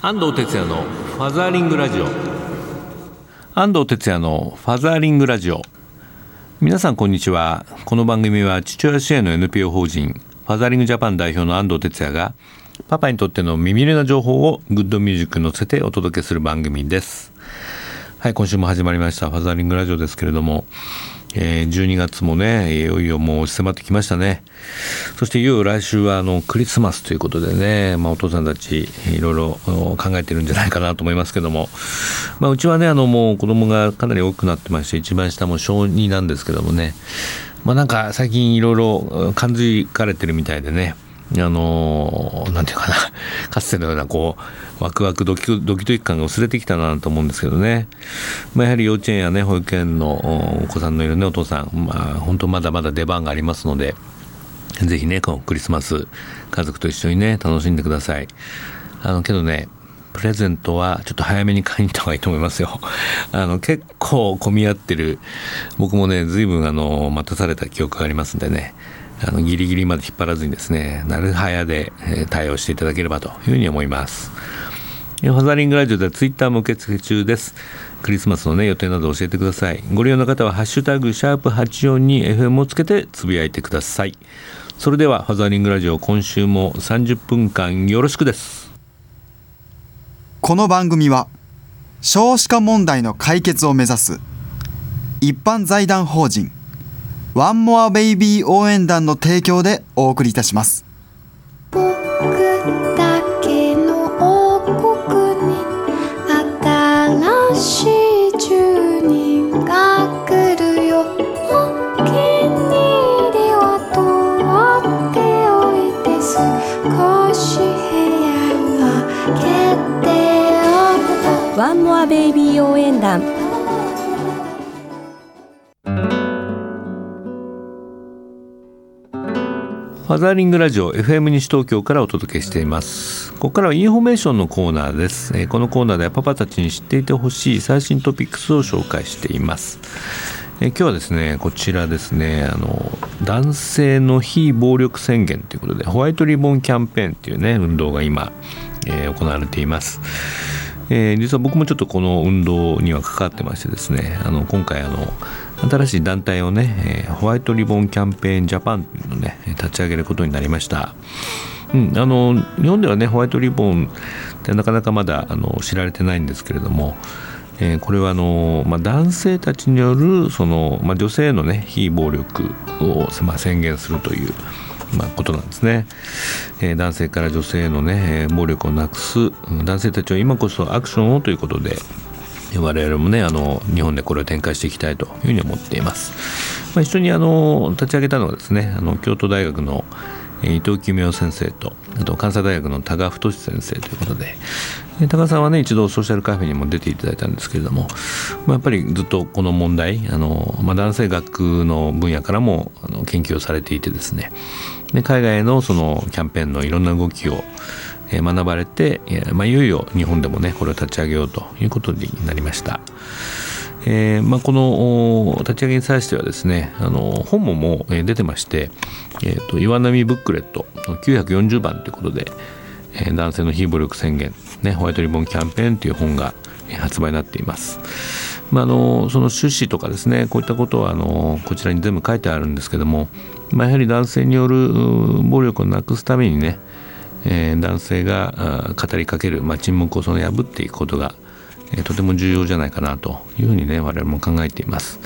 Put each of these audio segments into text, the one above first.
安藤哲也のファザーリングラジオ。安藤哲也のファザーリングラジオ。皆さんこんにちは。この番組は父親支援の NPO 法人ファザーリングジャパン代表の安藤哲也がパパにとっての耳寄りな情報をグッドミュージックに乗せてお届けする番組です。はい今週も始まりましたファザーリングラジオですけれどもえー、12月もねいよいよもう迫ってきましたね。そしていよいよ来週はあのクリスマスということでね、まあ、お父さんたちいろいろ考えてるんじゃないかなと思いますけども、まあ、うちはねあのもう子供がかなり多くなってまして一番下も小2なんですけどもね。まあなんか最近いろいろ感じかれてるみたいでね。あのなんていうかな。かつてのようなこうワクワクドキドキドキ感が薄れてきたなと思うんですけどね、まあ、やはり幼稚園やね保育園のお子さんのいるねお父さん。まあ本当まだまだ出番がありますのでぜひねこのクリスマス家族と一緒にね楽しんでください。あのけどねプレゼントはちょっと早めに買いに行った方がいいと思いますよ。あの結構混み合ってる。僕もね随分あの待たされた記憶がありますんでね。あのギリギリまで引っ張らずにですねなるはやで対応していただければというふうに思います。ファザリングラジオではツイッターも受付中です。クリスマスのね予定など教えてください。ご利用の方はハッシュタグシャープ84に FM をつけてつぶやいてください。それではファザリングラジオ今週も30分間よろしくです。この番組は少子化問題の解決を目指す一般財団法人ワンモアベイビー応援団の提供でお送りいたします。ワンモアベイビー応援団ファザーリングラジオ FM 西東京からお届けしています。ここからはインフォメーションのコーナーです、えこのコーナーではパパたちに知っていてほしい最新トピックスを紹介しています。え今日はですねこちらですねあの男性の非暴力宣言ということでホワイトリボンキャンペーンっていうね運動が今、えー、行われています。えー、実は僕もちょっとこの運動には関わってましてですねあの今回あの新しい団体をね、えー、ホワイトリボンキャンペーンジャパンというのをね立ち上げることになりました。うん、あの日本ではねホワイトリボンってなかなかまだあの知られてないんですけれども、えー、これはあの、まあ、男性たちによるその、まあ、女性のね非暴力を、まあ、宣言するという、まあ、ことなんですね、えー、男性から女性のね暴力をなくす男性たちは今こそアクションをということで我々もねあの日本でこれを展開していきたいというふうに思っています、まあ、一緒にあの立ち上げたのはですねあの京都大学の伊藤公夫先生とあと関西大学の多賀太先生ということで多賀さんはね一度ソーシャルカフェにも出ていただいたんですけれども、まあ、やっぱりずっとこの問題あの、まあ、男性学の分野からもあの研究をされていてですねで海外のそのキャンペーンのいろんな動きを学ばれて、まあ、いよいよ日本でもねこれを立ち上げようということになりました。えーまあ、この立ち上げに際してはですねあの本ももう出てまして、えーと、岩波ブックレット940番ということで、えー、男性の非暴力宣言、ね、ホワイトリボンキャンペーンという本が発売になっています。まあ、あのその趣旨とかですねこういったことはあのこちらに全部書いてあるんですけども、まあ、やはり男性による暴力をなくすためにね、えー、男性が語りかける、まあ、沈黙をその破っていくことが、えー、とても重要じゃないかなというふうにね我々も考えています。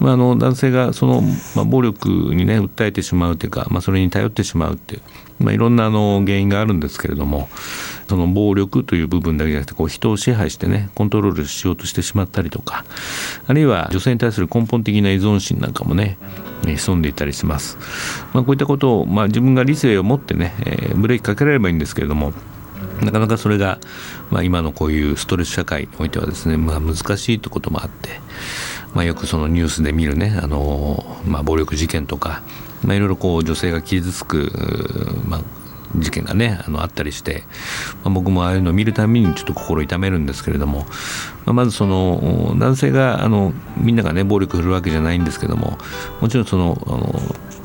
まあ、あの男性がその、まあ、暴力にね訴えてしまうというか、まあ、それに頼ってしまうっていう、まあ、いろんなあの原因があるんですけれどもその暴力という部分だけじゃなくてこう人を支配してねコントロールしようとしてしまったりとかあるいは女性に対する根本的な依存心なんかもね潜んでいたりします、まあ、こういったことを、まあ、自分が理性を持ってね、えー、ブレーキかけられればいいんですけれどもなかなかそれが、まあ、今のこういうストレス社会においてはですね、まあ、難しいということもあって、まあ、よくそのニュースで見るねあの、まあ、暴力事件とか、まあ、いろいろこう女性が傷つく、まあ、事件がねあのあったりして、まあ、僕もああいうのを見るたびにちょっと心痛めるんですけれども、まあ、まずその男性があのみんながね暴力振るわけじゃないんですけどももちろんそのあの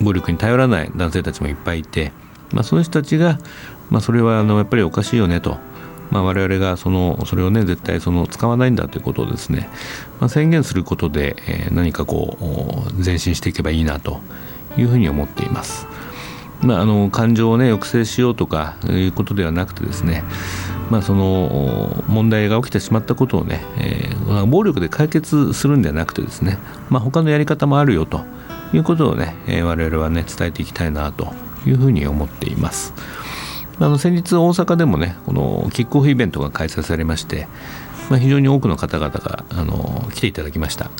暴力に頼らない男性たちもいっぱいいて、まあ、その人たちが、まあ、それはあのやっぱりおかしいよねとまあ、我々がそのそれをね絶対その使わないんだということをですね、まあ、宣言することで、え、何かこう前進していけばいいなというふうに思っています。まあ、あの感情をね抑制しようとかいうことではなくてですね、まあ、その問題が起きてしまったことをね、えー、暴力で解決するんではなくてですね、まあ、他のやり方もあるよということをね、えー、我々はね伝えていきたいなというふうに思っています。あの先日大阪でもねこのキックオフイベントが開催されまして、まあ、非常に多くの方々があの来ていただきました、ま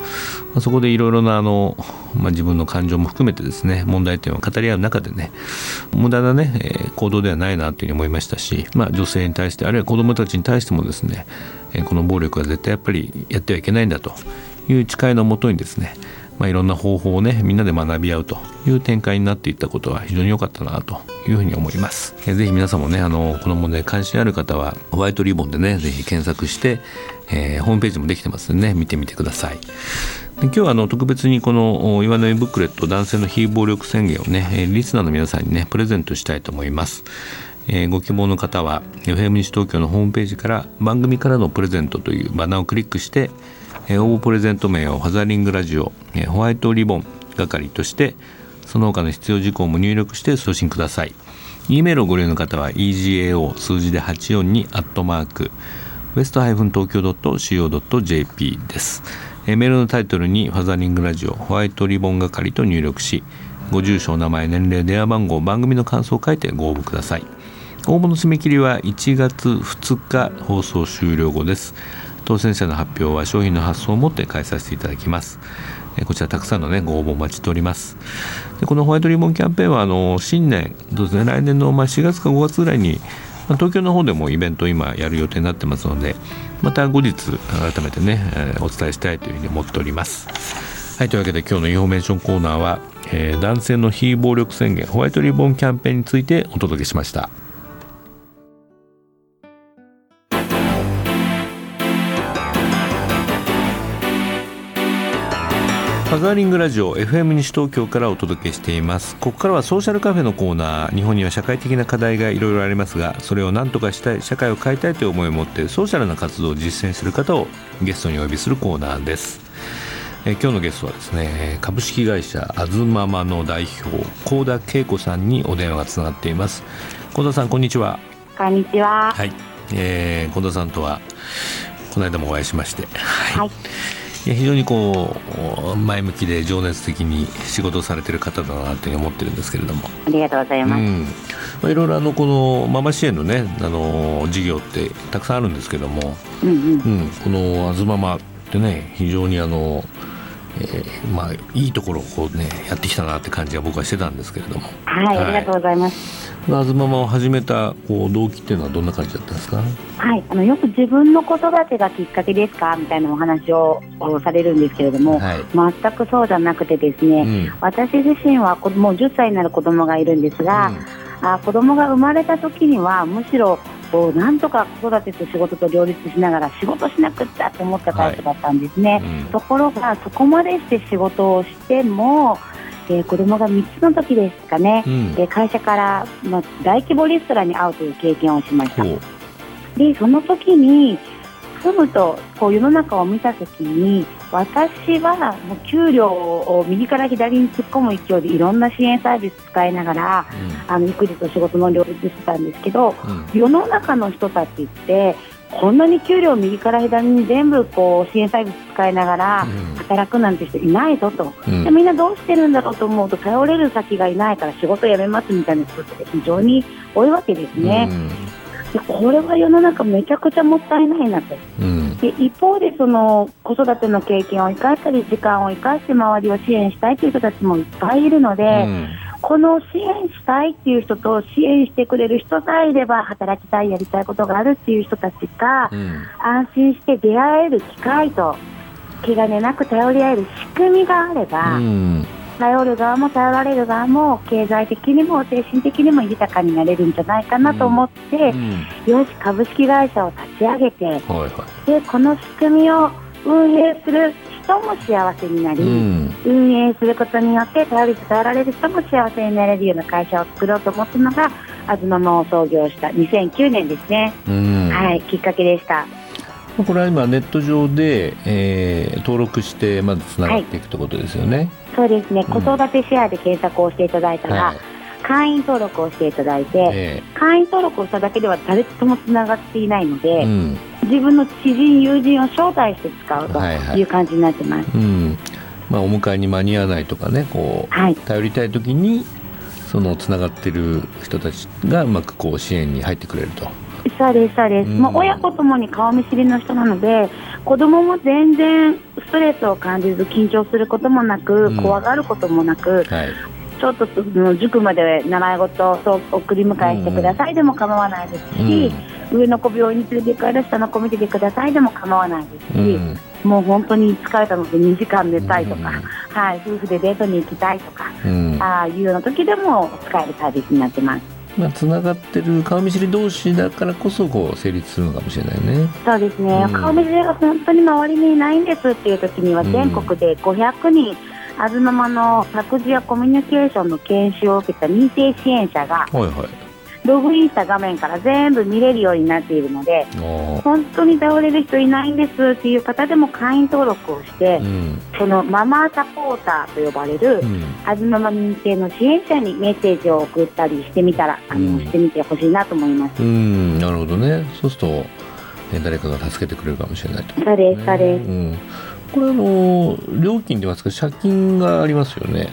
あ、そこでいろいろなあの、まあ、自分の感情も含めてですね問題点を語り合う中でね無駄なね、えー、行動ではないなというふうに思いましたし、まあ、女性に対してあるいは子どもたちに対してもですね、えー、この暴力は絶対やっぱりやってはいけないんだという誓いのもとにですねまあ、いろんな方法をねみんなで学び合うという展開になっていったことは非常に良かったなというふうに思います。えぜひ皆さんもねあのこの問題関心ある方はホワイトリボンでねぜひ検索して、えー、ホームページもできてますのでね見てみてください。で今日はあの特別にこの岩の上ブックレット男性の非暴力宣言をねリスナーの皆さんにねプレゼントしたいと思います。え、ご希望の方は FM 西東京のホームページから番組からのプレゼントというバナーをクリックして応募プレゼント名をハザリングラジオ、ホワイトリボン係としてその他の必要事項も入力して送信ください。E メールをご利用の方は egao 数字で842アットマークウエスト東京 .co.jp です、メールのタイトルにファザリングラジオホワイトリボン係と入力しご住所お名前年齢電話番号番組の感想を書いてご応募ください。応募の締め切りは1月2日放送終了後です。当選者の発表は商品の発送をもって代えさせていただきます。こちらたくさんの、ね、ご応募お待ちしております。でこのホワイトリボンキャンペーンはあの新年どうです、ね、来年のまあ4月か5月ぐらいにま、東京の方でもイベント今やる予定になってますのでまた後日改めてね、え、お伝えしたいというふうに思っております。はいというわけで今日のインフォメーションコーナーは、えー、男性の非暴力宣言ホワイトリボンキャンペーンについてお届けしました。ザーリングラジオ FM 西東京からお届けしています。ここからはソーシャルカフェのコーナー。日本には社会的な課題がいろいろありますがそれを何とかしたい社会を変えたいという思いを持ってソーシャルな活動を実践する方をゲストにお呼びするコーナーです。え今日のゲストはですね株式会社アズママの代表高田恵子さんにお電話がつながっています。高田さんこんにちは。こんにちは。はい、えー、高田さんとはこの間もお会いしまして。はい、はい非常にこう前向きで情熱的に仕事されてる方だなという思ってるんですけれども。ありがとうございます、うん。まあ、いろいろあのこのママ支援のねあの事業ってたくさんあるんですけども、うん、うん。うん、この「あずまま」ってね非常にあのえー、まあいいところをこうねやってきたなって感じは僕はしてたんですけれども。はい、はい、ありがとうございます。あずままを始めたこう動機っていうのはどんな感じだったんですか？はいあのよく自分の子育てがきっかけですかみたいなお話をされるんですけれども、はい、全くそうじゃなくてですね、うん、私自身は子供10歳になる子供がいるんですが、うん、あ子供が生まれた時にはむしろこうなんとか子育てと仕事と両立しながら仕事しなくっちゃと思ったタイプだったんですね、はいうん、ところがそこまでして仕事をしてもえー、子供が3つの時ですかね、うん、で会社から、まあ、大規模レストランに会うという経験をしました。でその時に住むとこう世の中を見た時に私はもう給料を右から左に突っ込む勢いでいろんな支援サービス使いながら、うん、あの育児と仕事の両立してたんですけど、うん、世の中の人たちってこんなに給料右から左に全部こう支援サービス使いながら働くなんて人いないぞと、うん、でみんなどうしてるんだろうと思うと頼れる先がいないから仕事辞めますみたいな人って非常に多いわけですね。うん、でこれは世の中めちゃくちゃもったいないなと、うん、で一方でその子育ての経験を生かしたり時間を生かして周りを支援したいという人たちもいっぱいいるので、この支援したいっていう人と支援してくれる人さえいれば働きたい、やりたいことがあるっていう人たちが、安心して出会える機会と気兼ねなく頼り合える仕組みがあれば、頼る側も頼られる側も経済的にも精神的にも豊かになれるんじゃないかなと思って、よし株式会社を立ち上げて、でこの仕組みを運営する人も幸せになり、うん、運営することによって頼りと頼られる人も幸せになれるような会社を作ろうと思ったのがあずままを創業した2009年ですね、はい、きっかけでした。これは今ネット上で、えー、登録してまずつながっていくということですよね、はい、そうですね、子育てシェアで検索をしていただいたら、はい、会員登録をしていただいて、えー、会員登録をしただけでは誰ともつながっていないので、うん、自分の知人友人を招待して使うという感じになってます、はいはい、うん。まあ、お迎えに間に合わないとかねこう、はい、頼りたい時にそのつながってる人たちがうまくこう支援に入ってくれると。そうですそうです、うん、もう親子ともに顔見知りの人なので子供も全然ストレスを感じず緊張することもなく、うん、怖がることもなく、はい、ちょっと塾まで習い事を送り迎えしてくださいでも構わないですし、うん、上の子病院に連れて行かれる下の子見ててくださいでも構わないですし、もう本当に疲れたので2時間寝たいとか、はい、夫婦でデートに行きたいとか、ああいうような時でも使えるサービスになってます。まあ、つながってる顔見知り同士だからこそこう成立するのかもしれないね。そうですね、うん、顔見知りが本当に周りにいないんですっていう時には全国で500人、あずままの託児やコミュニケーションの研修を受けた認定支援者が、はいはいログインした画面から全部見れるようになっているので本当に倒れる人いないんですっていう方でも会員登録をして、うん、そのママサポーターと呼ばれる、うん、あずまま認定の支援者にメッセージを送ったりしてみたらあの、うん、してみてほしいなと思います。うん。なるほどね。そうすると、ね、誰かが助けてくれるかもしれないと、ね、そうですそうです、うん、これも料金でますか借金がありますよね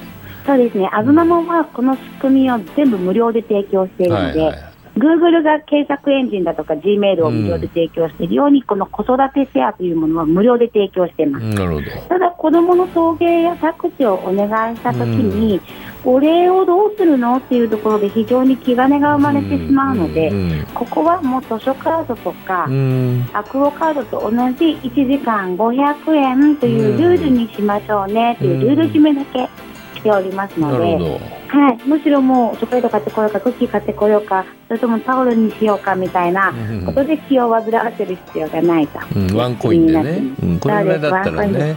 そうですね、あずまもはこの仕組みを全部無料で提供しているので、はいはい、Google が検索エンジンだとか Gmail を無料で提供しているように、うん、この子育てシェアというものは無料で提供しています。なるほど。ただ、子どもの送迎や託児をお願いしたときに、うん、お礼をどうするの？っていうところで非常に気兼ねが生まれてしまうので、うん、ここはもう図書カードとか、アクオカードと同じ1時間500円というルールにしましょうねというルール決めだけ。しておりますので、はい、むしろもうチョコレート買ってこようかクッキー買ってこようかそれともタオルにしようかみたいなことで気を煩わせる必要がないと、うん、ワンコインでね、うん、これぐらいだったらね。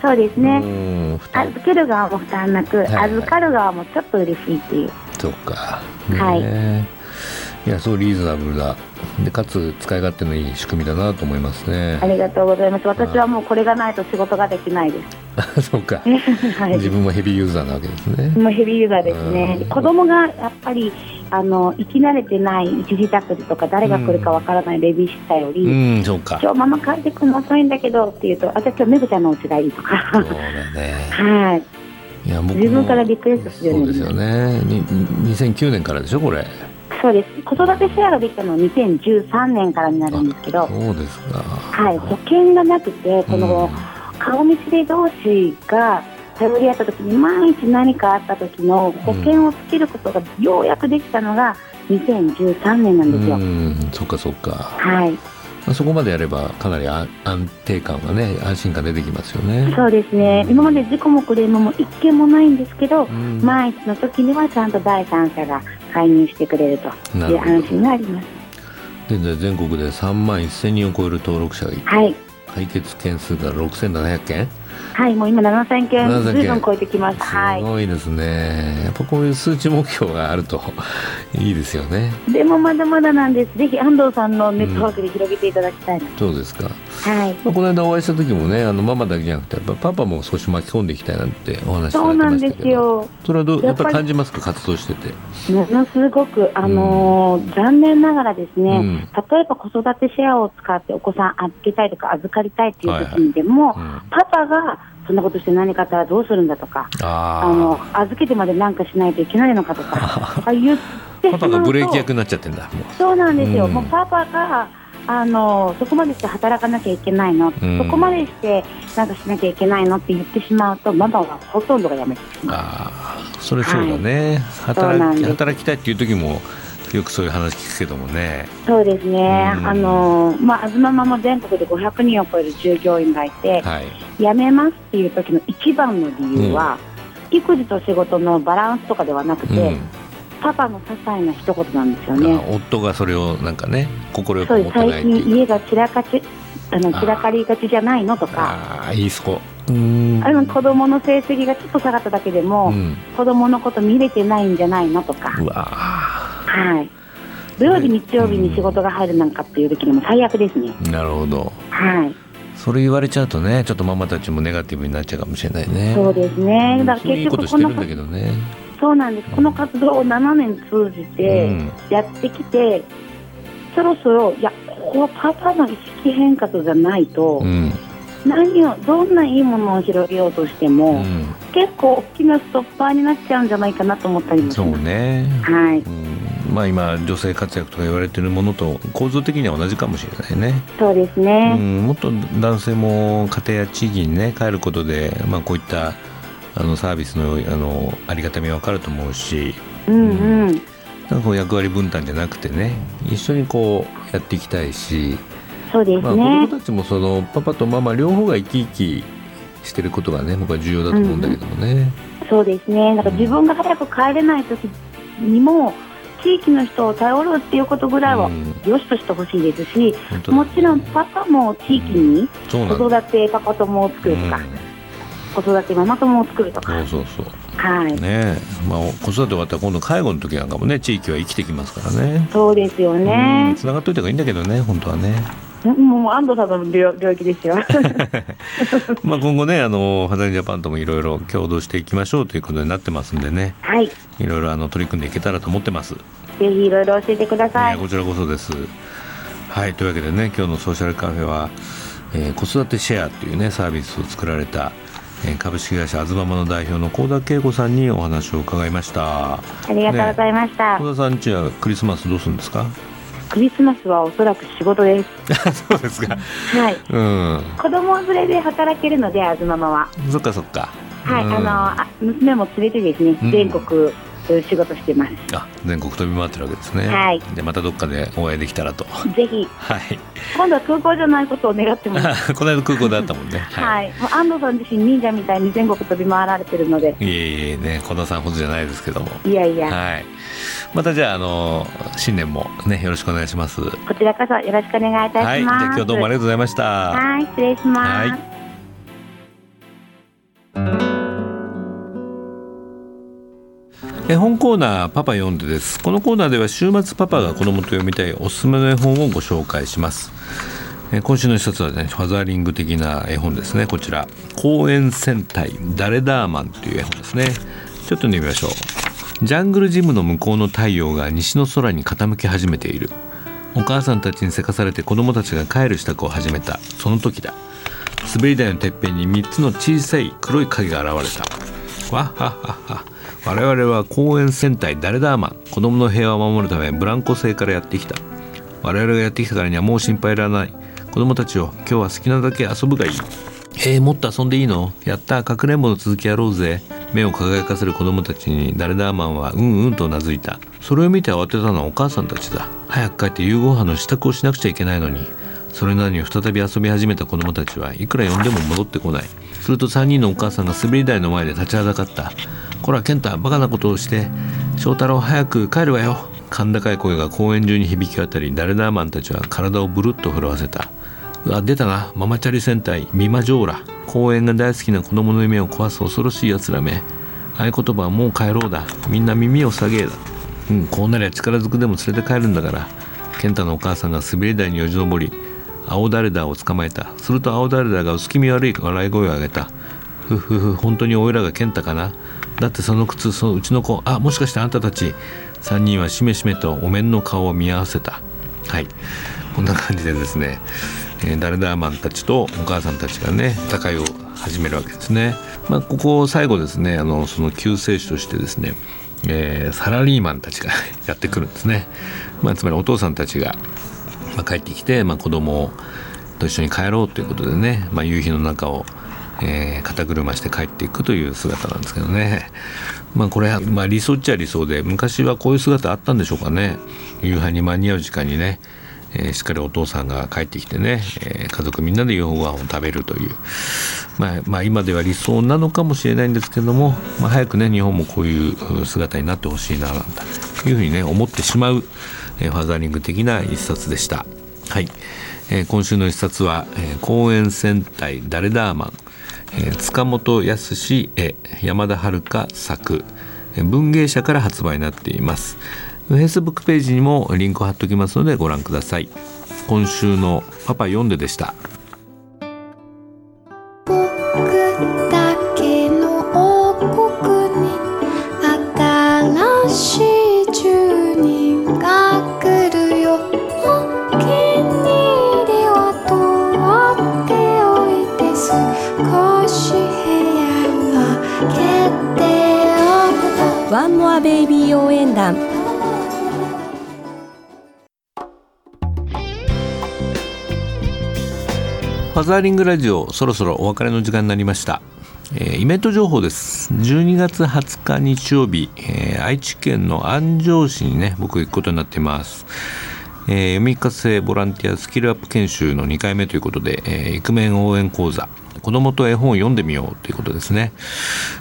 そうです。ね。預ける側も負担なく、はい。はい、預かる側もちょっと嬉しいっていう。そうか、ね、はい。いやそうリーズナブルだでかつ使い勝手のいい仕組みだなと思いますね。ありがとうございます。私はもうこれがないと仕事ができないです。そうか、はい、自分もヘビーユーザーなわけですね。もうヘビーユーザーですね。子供がやっぱりあの生き慣れてない一時託児とか誰が来るかわからないベビーシッターより、うん、そうか。今日ママ帰ってくるの遅いんだけどって言うとあじゃあ今日メグちゃんのお家がいいとか。そうだね。はい。いや自分からリクエストするように。そうですよね。2009年からでしょこれそうです。子育てシェアができたのは2013年からになるんですけどそうですか、はい、保険がなくてこの顔見知り同士が頼り合った時に万一何かあった時の保険をつけることがようやくできたのが2013年なんですよ。うん。そっかそっか。はい。そこまでやればかなり安定感がね安心感出てきますよね。そうですね、今まで事故もクレームも一件もないんですけど、万一の時にはちゃんと第三者が介入してくれるという安心があります現在全国で3万1000人を超える登録者がいて、はい、解決件数が6700件はい、もう今7000件ずいぶん超えてきます。すごいですね。やっぱこういう数値目標があると いいですよね。でもまだまだなんです。ぜひ安藤さんのネットワークで広げていただきたい、うん、そうですか。はい。まあこの間お会いした時もね、あのママだけじゃなくてやっぱパパも少し巻き込んでいきたいなんてお話しされてましたけど。そうなんですよ。それはどうやっぱり感じますか活動してて。ものすごくあのーうん、残念ながらですね、うん、例えば子育てシェアを使ってお子さん預けたいとか預かりたいっていう時にでも、はいはい、パパがそんなことして何かあったらどうするんだとか、あの預けてまで何かしないといけないのかとか、あ言ってパパがブレーキ役になっちゃってんだ、そうなんですよ、うん、もうパパがあのそこまでして働かなきゃいけないの、うん、そこまでしてなんかしなきゃいけないのって言ってしまうと、ママはほとんどがやめてしまう。あそれそうだね、はい、働き働きたいっていう時もよくそういう話聞くけどもね。そうですね。うん、あのまああずままも全国で500人を超える従業員がいて、はい、辞めますっていう時の一番の理由は、うん、育児と仕事のバランスとかではなくて。うんパパの些細な一言なんですよね。夫がそれをなんかね、心よく思ってない最近家が散らかち、あの散らかりがちじゃないのとか。ああ、いいそこ。あの子供の成績がちょっと下がっただけでも、うん、子供のこと見れてないんじゃないのとか。うわはい土曜日、日曜日に仕事が入るなんかっていう時にも最悪ですね。なるほど。はい。それ言われちゃうとね、ちょっとママたちもネガティブになっちゃうかもしれないね。そうですね。だから結局このね、そうなんです。この活動を7年通じてやってきて、うん、そろそろいやここはパパの意識変革がないと。うん。何をどんないいものを広げようとしても、うん、結構大きなストッパーになっちゃうんじゃないかなと思ったりもそうね。はい、うん、まあ今女性活躍とか言われてるものと構造的には同じかもしれないね。そうですね、うん、もっと男性も家庭や地域にね帰ることで、まあ、こういったあのサービスのあのありがたみは分かると思うし、うんうん、なんかこう役割分担じゃなくてね一緒にこうやっていきたいし。そうですね、まあ、子供たちもそのパパとママ両方が生き生きしてることがね僕は重要だと思うんだけどもね、うん、そうですね。なんか自分が早く帰れない時にも地域の人を頼るっていうことぐらいはよしとしてほしいですし、うん、もちろんパパも地域に子育てパパ友を作るとか、子育てママ友を作るとか。そうそうそう。はい。ねまあ、子育て終わったら今度介護の時なんかもね。地域は生きてきますからね。そうですよね。つながっといた方がいいんだけどね本当はね。もう安藤さんの領領域ですよ。まあ今後ねあのハザリジャパンともいろいろ共同していきましょうということになってますんでね。はい。いろいろあの取り組んでいけたらと思ってます。ぜひいろいろ教えてください、こちらこそです。はいというわけでね今日のソーシャルカフェは、えー、子育てシェアというねサービスを作られた株式会社あずままの代表の高田恵子さんにお話を伺いました。ありがとうございました、ね、高田さんちはクリスマスどうするんですか？クリスマスはおそらく仕事です。そうですか。はい、うん、子供連れで働けるのであずままは。そっかそっか。はい、うん、あのあ娘も連れてですね、全国そういう仕事してます。あ、全国飛び回ってるわけですね。はい。でまたどっかでお会いできたらと。ぜひ。はい。今度は空港じゃないことを願ってます。この間空港だったもんね。はい。もう安藤さん自身忍者みたいに全国飛び回られてるので。いえいえね、小田さんほどじゃないですけども。いやいや。はい。またじゃああの新年もねよろしくお願いします。こちらこそよろしくお願いいたします。はい。じゃ今日どうもありがとうございました。はい、失礼します。はい。絵本コーナーパパ読んでです。このコーナーでは週末パパが子供と読みたいおすすめの絵本をご紹介します。今週の一冊はねファザーリング的な絵本ですね。こちら公園戦隊ダレダーマンという絵本ですね。ちょっと読んでみましょう。ジャングルジムの向こうの太陽が西の空に傾き始めている。お母さんたちにせかされて子供たちが帰る支度を始めた。その時だ。滑り台のてっぺんに3つの小さい黒い影が現れた。わっはっはっは。我々は公園戦隊ダレダーマン子供の平和を守るためブランコ星からやってきた。我々がやってきたからにはもう心配いらない。子供たちよ今日は好きなだけ遊ぶがいい。えー、もっと遊んでいいの？やったかくれんぼの続きやろうぜ。目を輝かせる子供たちにダレダーマンはうんうんとうなずいた。それを見て慌てたのはお母さんたちだ。早く帰って夕ご飯の支度をしなくちゃいけないのに。それなのに再び遊び始めた子供たちはいくら呼んでも戻ってこない。すると3人のお母さんが滑り台の前で立ちはだかった。こら健太バカなことをして翔太郎早く帰るわよ。甲高い声が公園中に響き渡りダレダーマンたちは体をブルッと震わせた。うわ出たな。ママチャリ戦隊ミマジョーラ公園が大好きな子供の夢を壊す恐ろしいやつらめ。合言葉はもう帰ろうだ。みんな耳を下げえだ。うんこうなりゃ力ずくでも連れて帰るんだから。健太のお母さんが滑り台によじ登り青ダレダーを捕まえた。すると青ダレダーが薄気味悪い笑い声を上げた。ふふふ本当においらが健太かな。だってその靴そのうちの子あもしかしてあんたたち3人はしめしめとお面の顔を見合わせたはいこんな感じでですね、えー、ダレダーマンたちとお母さんたちがね戦いを始めるわけですね。まあ、ここ最後ですねあのその救世主としてですね、えー、サラリーマンたちが やってくるんですね。まあ、つまりお父さんたちが、まあ、帰ってきて、まあ、子供と一緒に帰ろうということでね、まあ、夕日の中をえー、肩車して帰っていくという姿なんですけどね。まあこれは、まあ、理想っちゃ理想で昔はこういう姿あったんでしょうかね夕飯に間に合う時間にね、えー、しっかりお父さんが帰ってきてね、えー、家族みんなで夕ご飯を食べるという、まあ、まあ今では理想なのかもしれないんですけども、まあ、早くね日本もこういう姿になってほしいななんていうふうにね思ってしまう、えー、ファザーリング的な一冊でした。はい、え、今週の一冊は、え、公園戦隊ダレダーマンえー、塚本康絵山田遥作文芸社から発売になっています、Facebook ページにもリンクを貼っておきますのでご覧ください。今週のパパ読んででした。応援団。ファザーリングラジオそろそろお別れの時間になりました、えー、イベント情報です。12月20日日曜日、えー、愛知県の安城市にね僕行くことになっています。えー、読み聞かせボランティアスキルアップ研修の2回目ということで、えー、イクメン応援講座。子供と絵本を読んでみようということですね。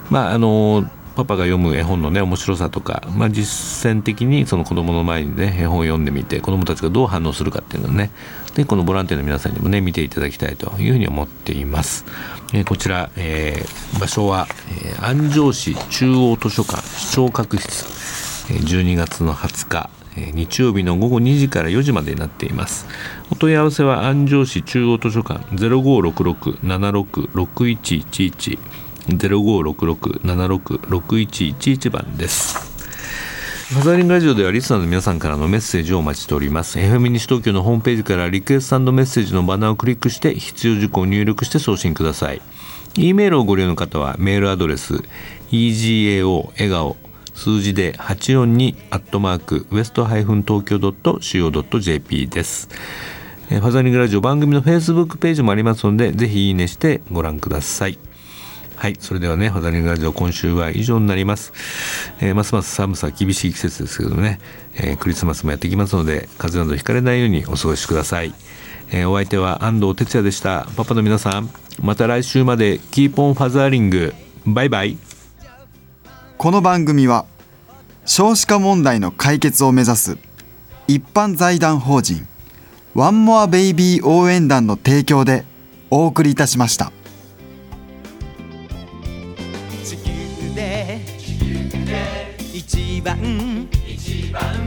まああのパパが読む絵本のね面白さとか、まあ、実践的にその子供の前にね絵本を読んでみて子供たちがどう反応するかっていうのをねでこのボランティアの皆さんにもね見ていただきたいというふうに思っています、えー、こちら、えー、場所は、えー、安城市中央図書館視聴覚室、えー、12月の20日日曜日の午後2時から4時までになっています。お問い合わせは安城市中央図書館0566-76-6111 0566-76-6111番です。ファザリングラジオではリスナーの皆さんからのメッセージをお待ちしております。FM 西東京のホームページからリクエストメッセージのバナーをクリックして必要事項を入力して送信ください。E メールをご利用の方はメールアドレス egao 笑顔数字で842アットマークウエストハイフン東京 .co.jp です。ファザリングラジオ番組のフェイスブックページもありますのでぜひいいねしてご覧ください。はいそれではねファザーリングラジオ今週は以上になります、えー、ますます寒さ厳しい季節ですけどね、えー、クリスマスもやってきますので風邪などひかれないようにお過ごしください、えー、お相手は安藤哲也でした。パパの皆さんまた来週まで keep on fathering。バイバイ。この番組は少子化問題の解決を目指す一般財団法人ワンモアベイビー応援団の提供でお送りいたしました。番一番。